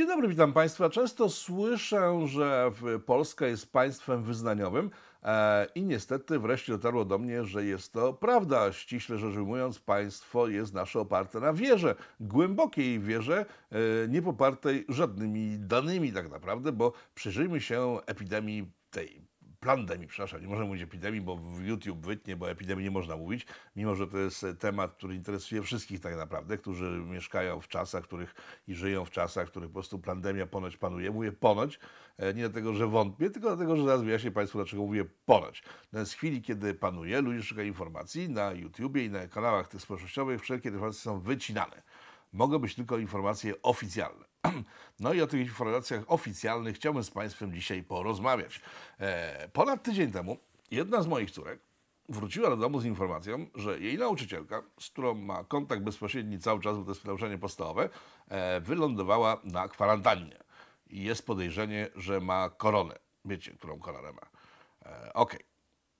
Dzień dobry, witam Państwa. Często słyszę, że Polska jest państwem wyznaniowym e, i niestety wreszcie dotarło do mnie, że jest to prawda. Ściśle rzecz ujmując, państwo jest nasze oparte na wierze, głębokiej wierze, e, nie popartej żadnymi danymi tak naprawdę, bo przyjrzyjmy się epidemii tej plandemii, przepraszam, nie możemy mówić epidemii, bo w YouTube wytnie, bo epidemii nie można mówić, mimo że to jest e, temat, który interesuje wszystkich tak naprawdę, którzy mieszkają w czasach, których i żyją w czasach, w których po prostu pandemia ponoć panuje. Mówię ponoć, e, nie dlatego, że wątpię, tylko dlatego, że zaraz wyjaśnię Państwu, dlaczego mówię ponoć. Natomiast w chwili, kiedy panuje, ludzie szukają informacji na YouTubie i na kanałach tych społecznościowych, wszelkie informacje są wycinane. Mogą być tylko informacje oficjalne. No i o tych informacjach oficjalnych chciałbym z Państwem dzisiaj porozmawiać. E, ponad tydzień temu jedna z moich córek wróciła do domu z informacją, że jej nauczycielka, z którą ma kontakt bezpośredni cały czas, bo to jest nauczanie podstawowe, e, wylądowała na kwarantannie. I jest podejrzenie, że ma koronę. Wiecie, którą koronę ma. E, Okej.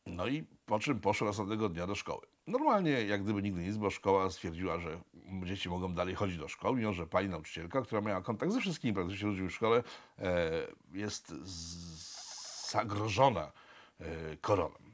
No i po czym poszła następnego dnia do szkoły. Normalnie, jak gdyby nigdy nic, bo szkoła stwierdziła, że dzieci mogą dalej chodzić do szkoły, mimo że pani nauczycielka, która miała kontakt ze wszystkimi praktycznie ludźmi w szkole, e, jest zagrożona e, koroną.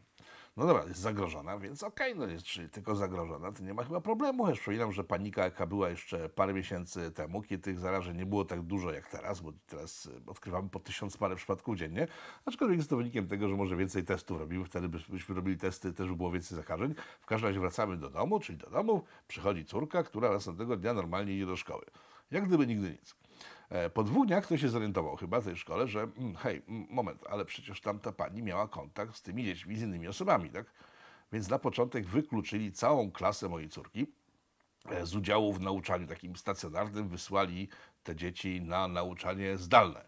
No dobra, jest zagrożona, więc okej, no jest, czyli tylko zagrożona, to nie ma chyba problemu. Ja przypominam, że panika jaka była jeszcze parę miesięcy temu, kiedy tych zarażeń nie było tak dużo jak teraz, bo teraz y, odkrywamy po tysiąc parę przypadków dziennie, aczkolwiek jest to wynikiem tego, że może więcej testów robimy, wtedy byś- byśmy robili testy, też by było więcej zakażeń. W każdym razie wracamy do domu, czyli do domu, przychodzi córka, która następnego dnia normalnie idzie do szkoły. Jak gdyby nigdy nic. E, Po dwóch dniach ktoś się zorientował chyba w tej szkole, że mm, hej, mm, moment, ale przecież tamta pani miała kontakt z tymi dziećmi, z innymi osobami, tak? Więc na początek wykluczyli całą klasę mojej córki e, z udziału w nauczaniu takim stacjonarnym, wysłali te dzieci na nauczanie zdalne.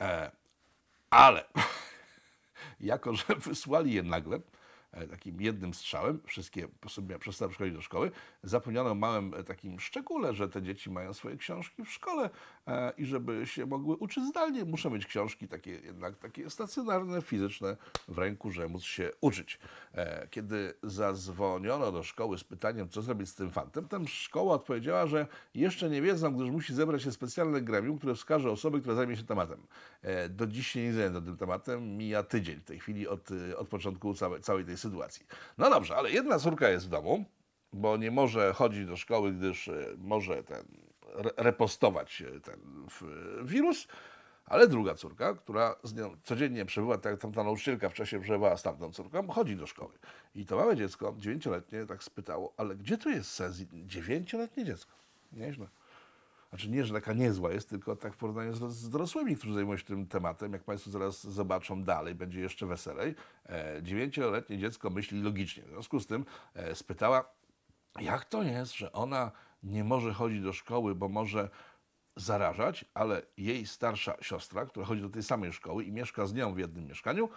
E, Ale jako, że wysłali je nagle, takim jednym strzałem, wszystkie sobie przestały przychodzić do szkoły, zapomniano małym e, takim szczególe, że te dzieci mają swoje książki w szkole e, i żeby się mogły uczyć zdalnie, muszą mieć książki takie jednak takie stacjonarne, fizyczne w ręku, żeby móc się uczyć. E, Kiedy zadzwoniono do szkoły z pytaniem, co zrobić z tym fantem, tam szkoła odpowiedziała, że jeszcze nie wiedzą, gdyż musi zebrać się specjalne gremium, które wskaże osoby, które zajmie się tematem. E, Do dziś się nie zajęto tym tematem, mija tydzień w tej chwili od, od początku całej, całej tej sytuacji. No dobrze, ale jedna córka jest w domu, bo nie może chodzić do szkoły, gdyż y, może ten re- repostować y, ten wirus, ale druga córka, która z nią codziennie przebywa, tak jak tamta nauczycielka wcześniej przebywała z tamtą córką, chodzi do szkoły. I to małe dziecko, dziewięcioletnie, tak spytało, ale gdzie tu jest sens? Dziewięcioletnie dziecko. Nieźle. Znaczy nie, że taka niezła jest, tylko tak w porównaniu z, dorosłymi, którzy zajmują się tym tematem, jak Państwo zaraz zobaczą dalej, będzie jeszcze weselej. E, Dziewięcioletnie dziecko myśli logicznie. W związku z tym e, spytała, jak to jest, że ona nie może chodzić do szkoły, bo może zarażać, ale jej starsza siostra, która chodzi do tej samej szkoły i mieszka z nią w jednym mieszkaniu,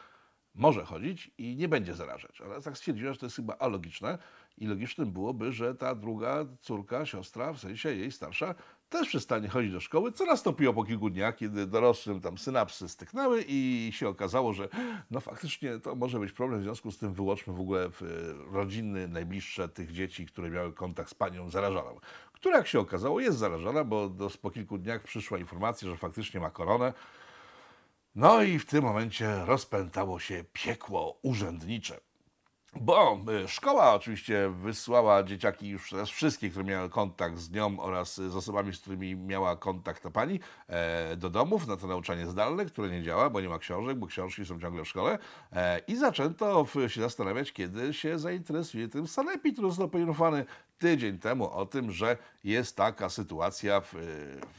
może chodzić i nie będzie zarażać. Ale tak stwierdziła, że to jest chyba alogiczne i logicznym byłoby, że ta druga córka, siostra, w sensie jej starsza, też przestanie chodzić do szkoły, co nastąpiło po kilku dniach, kiedy dorosłym tam synapsy styknęły i się okazało, że no faktycznie to może być problem, w związku z tym wyłączmy w ogóle e, rodziny najbliższe tych dzieci, które miały kontakt z panią zarażoną, która jak się okazało jest zarażona, bo po kilku dniach przyszła informacja, że faktycznie ma koronę, no i w tym momencie rozpętało się piekło urzędnicze. Bo y, szkoła oczywiście wysłała dzieciaki już teraz wszystkie, które miały kontakt z nią oraz z osobami, z którymi miała kontakt ta pani, e, do domów na to nauczanie zdalne, które nie działa, bo nie ma książek, bo książki są ciągle w szkole. E, I zaczęto się zastanawiać, kiedy się zainteresuje tym sanepid, który został poinformowany tydzień temu o tym, że jest taka sytuacja w,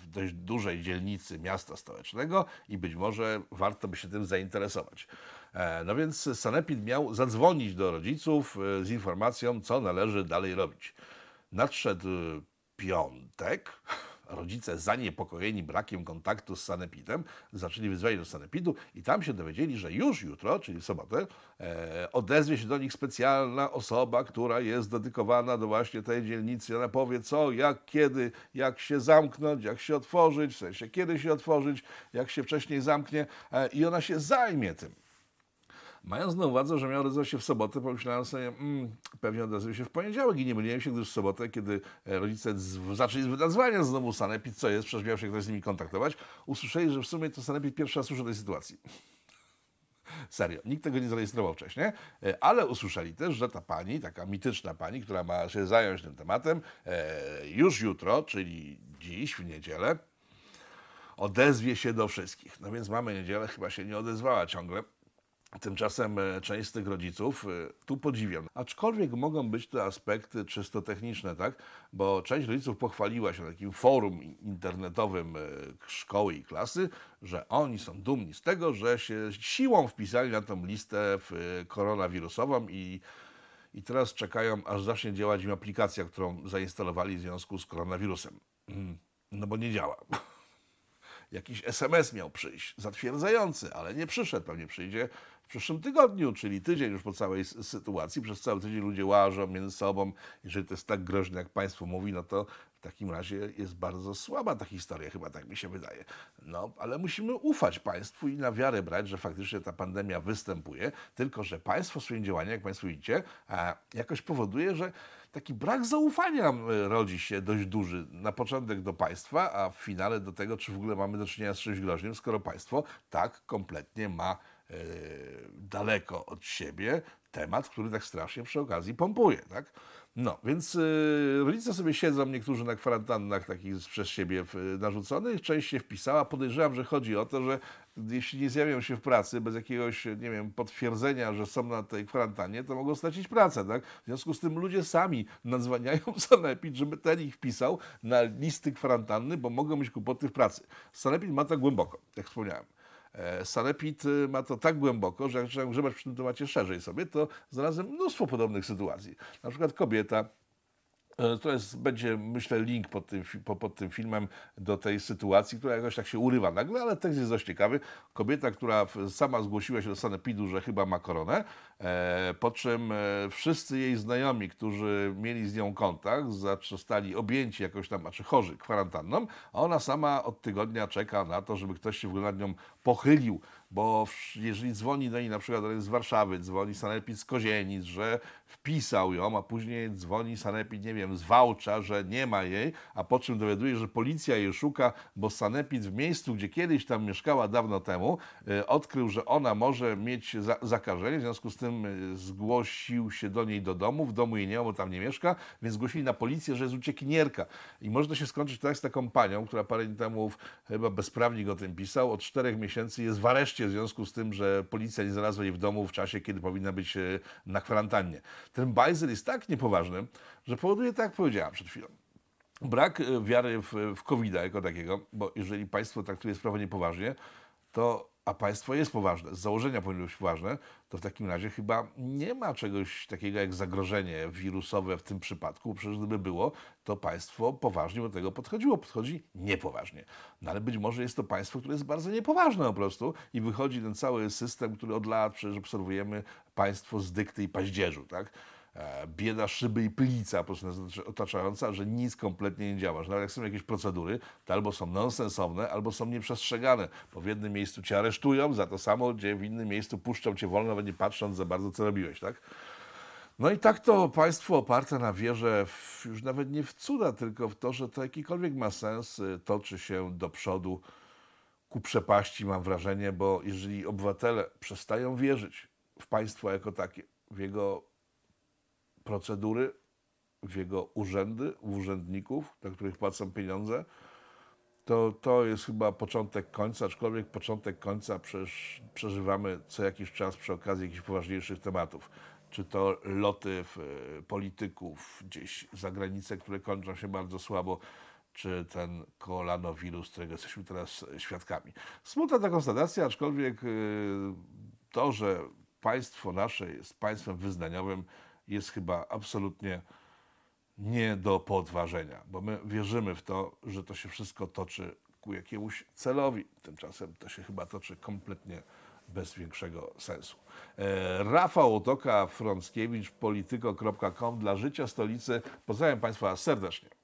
w dość dużej dzielnicy miasta stołecznego i być może warto by się tym zainteresować. E, No więc Sanepid miał zadzwonić do rodziców e, z informacją, co należy dalej robić. Nadszedł e, piątek. Rodzice zaniepokojeni brakiem kontaktu z Sanepidem zaczęli wyzwać do Sanepidu i tam się dowiedzieli, że już jutro, czyli w sobotę, e, odezwie się do nich specjalna osoba, która jest dedykowana do właśnie tej dzielnicy. Ona powie co, jak, kiedy, jak się zamknąć, jak się otworzyć, w sensie kiedy się otworzyć, jak się wcześniej zamknie e, i ona się zajmie tym. Mając na uwadze, że miał odezwać się w sobotę, pomyślałem sobie, mm, pewnie odezwie się w poniedziałek i nie myliłem się, gdyż w sobotę, kiedy e, rodzice z, zaczęli wyzwania znowu Sanepid, co jest, przecież miał się ktoś z nimi kontaktować, usłyszeli, że w sumie to Sanepid pierwszy raz słyszy tej sytuacji. Serio, nikt tego nie zarejestrował wcześniej, e, ale usłyszeli też, że ta pani, taka mityczna pani, która ma się zająć tym tematem, e, już jutro, czyli dziś, w niedzielę, odezwie się do wszystkich. No więc mamy niedzielę, chyba się nie odezwała ciągle. Tymczasem e, część z tych rodziców e, tu podziwiam. Aczkolwiek mogą być to aspekty czysto techniczne, tak? Bo część rodziców pochwaliła się na takim forum internetowym e, szkoły i klasy, że oni są dumni z tego, że się siłą wpisali na tą listę koronawirusową i, i teraz czekają, aż zacznie działać im aplikacja, którą zainstalowali w związku z koronawirusem. Mm, no bo nie działa jakiś SMS miał przyjść, zatwierdzający, ale nie przyszedł. Pewnie przyjdzie w przyszłym tygodniu, czyli tydzień już po całej sytuacji. Przez cały tydzień ludzie łażą między sobą. Jeżeli to jest tak groźne, jak państwo mówi, no to takim razie jest bardzo słaba ta historia, chyba tak mi się wydaje. No, ale musimy ufać państwu i na wiarę brać, że faktycznie ta pandemia występuje, tylko że państwo swoim działaniem, jak państwo widzicie, jakoś powoduje, że taki brak zaufania rodzi się dość duży na początek do państwa, a w finale do tego, czy w ogóle mamy do czynienia z czymś groźnym, skoro państwo tak kompletnie ma e, daleko od siebie temat, który tak strasznie przy okazji pompuje, tak? No, więc y, rodzice sobie siedzą, niektórzy na kwarantannach takich przez siebie narzuconych, część się wpisała. Podejrzewam, że chodzi o to, że jeśli nie zjawią się w pracy bez jakiegoś, nie wiem, potwierdzenia, że są na tej kwarantannie, to mogą stracić pracę, tak? W związku z tym ludzie sami nadzwaniają Sanepid, żeby ten ich wpisał na listy kwarantanny, bo mogą mieć kłopoty w pracy. Sanepid ma to głęboko, jak wspomniałem. E, Sanepid y, ma to tak głęboko, że jak zacząłem grzebać przy tym temacie szerzej sobie, to znalazłem mnóstwo podobnych sytuacji. Na przykład kobieta, to jest, będzie, myślę, link pod tym, pod tym filmem do tej sytuacji, która jakoś tak się urywa nagle, ale tekst jest dość ciekawy. Kobieta, która sama zgłosiła się do sanepidu, że chyba ma koronę, e, po czym e, wszyscy jej znajomi, którzy mieli z nią kontakt, zostali objęci jakoś tam, znaczy chorzy, kwarantanną, a ona sama od tygodnia czeka na to, żeby ktoś się w ogóle nad nią pochylił, bo jeżeli dzwoni do niej na przykład z Warszawy, dzwoni sanepid z Kozienic, że wpisał ją, a później dzwoni sanepid, nie wiem, z Wałcza, że nie ma jej, a po czym dowiaduje, że policja jej szuka, bo sanepid w miejscu, gdzie kiedyś tam mieszkała dawno temu, e, odkrył, że ona może mieć za zakażenie, w związku z tym e, zgłosił się do niej do domu, w domu jej nie ma, bo tam nie mieszka, więc zgłosili na policję, że jest uciekinierka. I może to się skończyć tak z taką panią, która parę dni temu chyba bezprawnik o tym pisał, od czterech miesięcy jest w areszcie w związku z tym, że policja nie znalazła jej w domu w czasie, kiedy powinna być e, na kwarantannie. Ten bajzel jest tak niepoważny, że powoduje, tak jak powiedziałem przed chwilą, brak e, wiary w, w covid jako takiego, bo jeżeli państwo traktuje sprawę niepoważnie, to a państwo jest poważne, z założenia powinno być poważne, to w takim razie chyba nie ma czegoś takiego jak zagrożenie wirusowe w tym przypadku. Przecież gdyby było, to państwo poważnie do tego podchodziło. Podchodzi niepoważnie. No ale być może jest to państwo, które jest bardzo niepoważne po prostu i wychodzi ten cały system, który od lat przecież obserwujemy państwo z dykty i paździerzu, tak? E, bieda szyby i plica po prostu otaczająca, że nic kompletnie nie działa. Że nawet jak są jakieś procedury, to albo są nonsensowne, albo są nieprzestrzegane. Bo w jednym miejscu cię aresztują za to samo, gdzie w innym miejscu puszczą cię wolno, nawet nie patrząc za bardzo, co robiłeś, tak? No i tak to państwo oparte na wierze w, już nawet nie w cuda, tylko w to, że to jakikolwiek ma sens, y, toczy się do przodu ku przepaści, mam wrażenie, bo jeżeli obywatele przestają wierzyć w państwo jako takie, w jego procedury, w jego urzędy, w urzędników, dla których płacą pieniądze, to to jest chyba początek końca, aczkolwiek początek końca przecież przeżywamy co jakiś czas przy okazji jakichś poważniejszych tematów. Czy to loty e, polityków gdzieś za granicę, które kończą się bardzo słabo, czy ten kolanowirus, którego jesteśmy teraz świadkami. Smutna ta konstatacja, aczkolwiek e, to, że państwo nasze jest państwem wyznaniowym, jest chyba absolutnie nie do podważenia, bo my wierzymy w to, że to się wszystko toczy ku jakiemuś celowi. Tymczasem to się chyba toczy kompletnie bez większego sensu. E, Rafał Otoka, Frąckiewicz, polityko.com dla życia stolicy. Pozdrawiam Państwa serdecznie.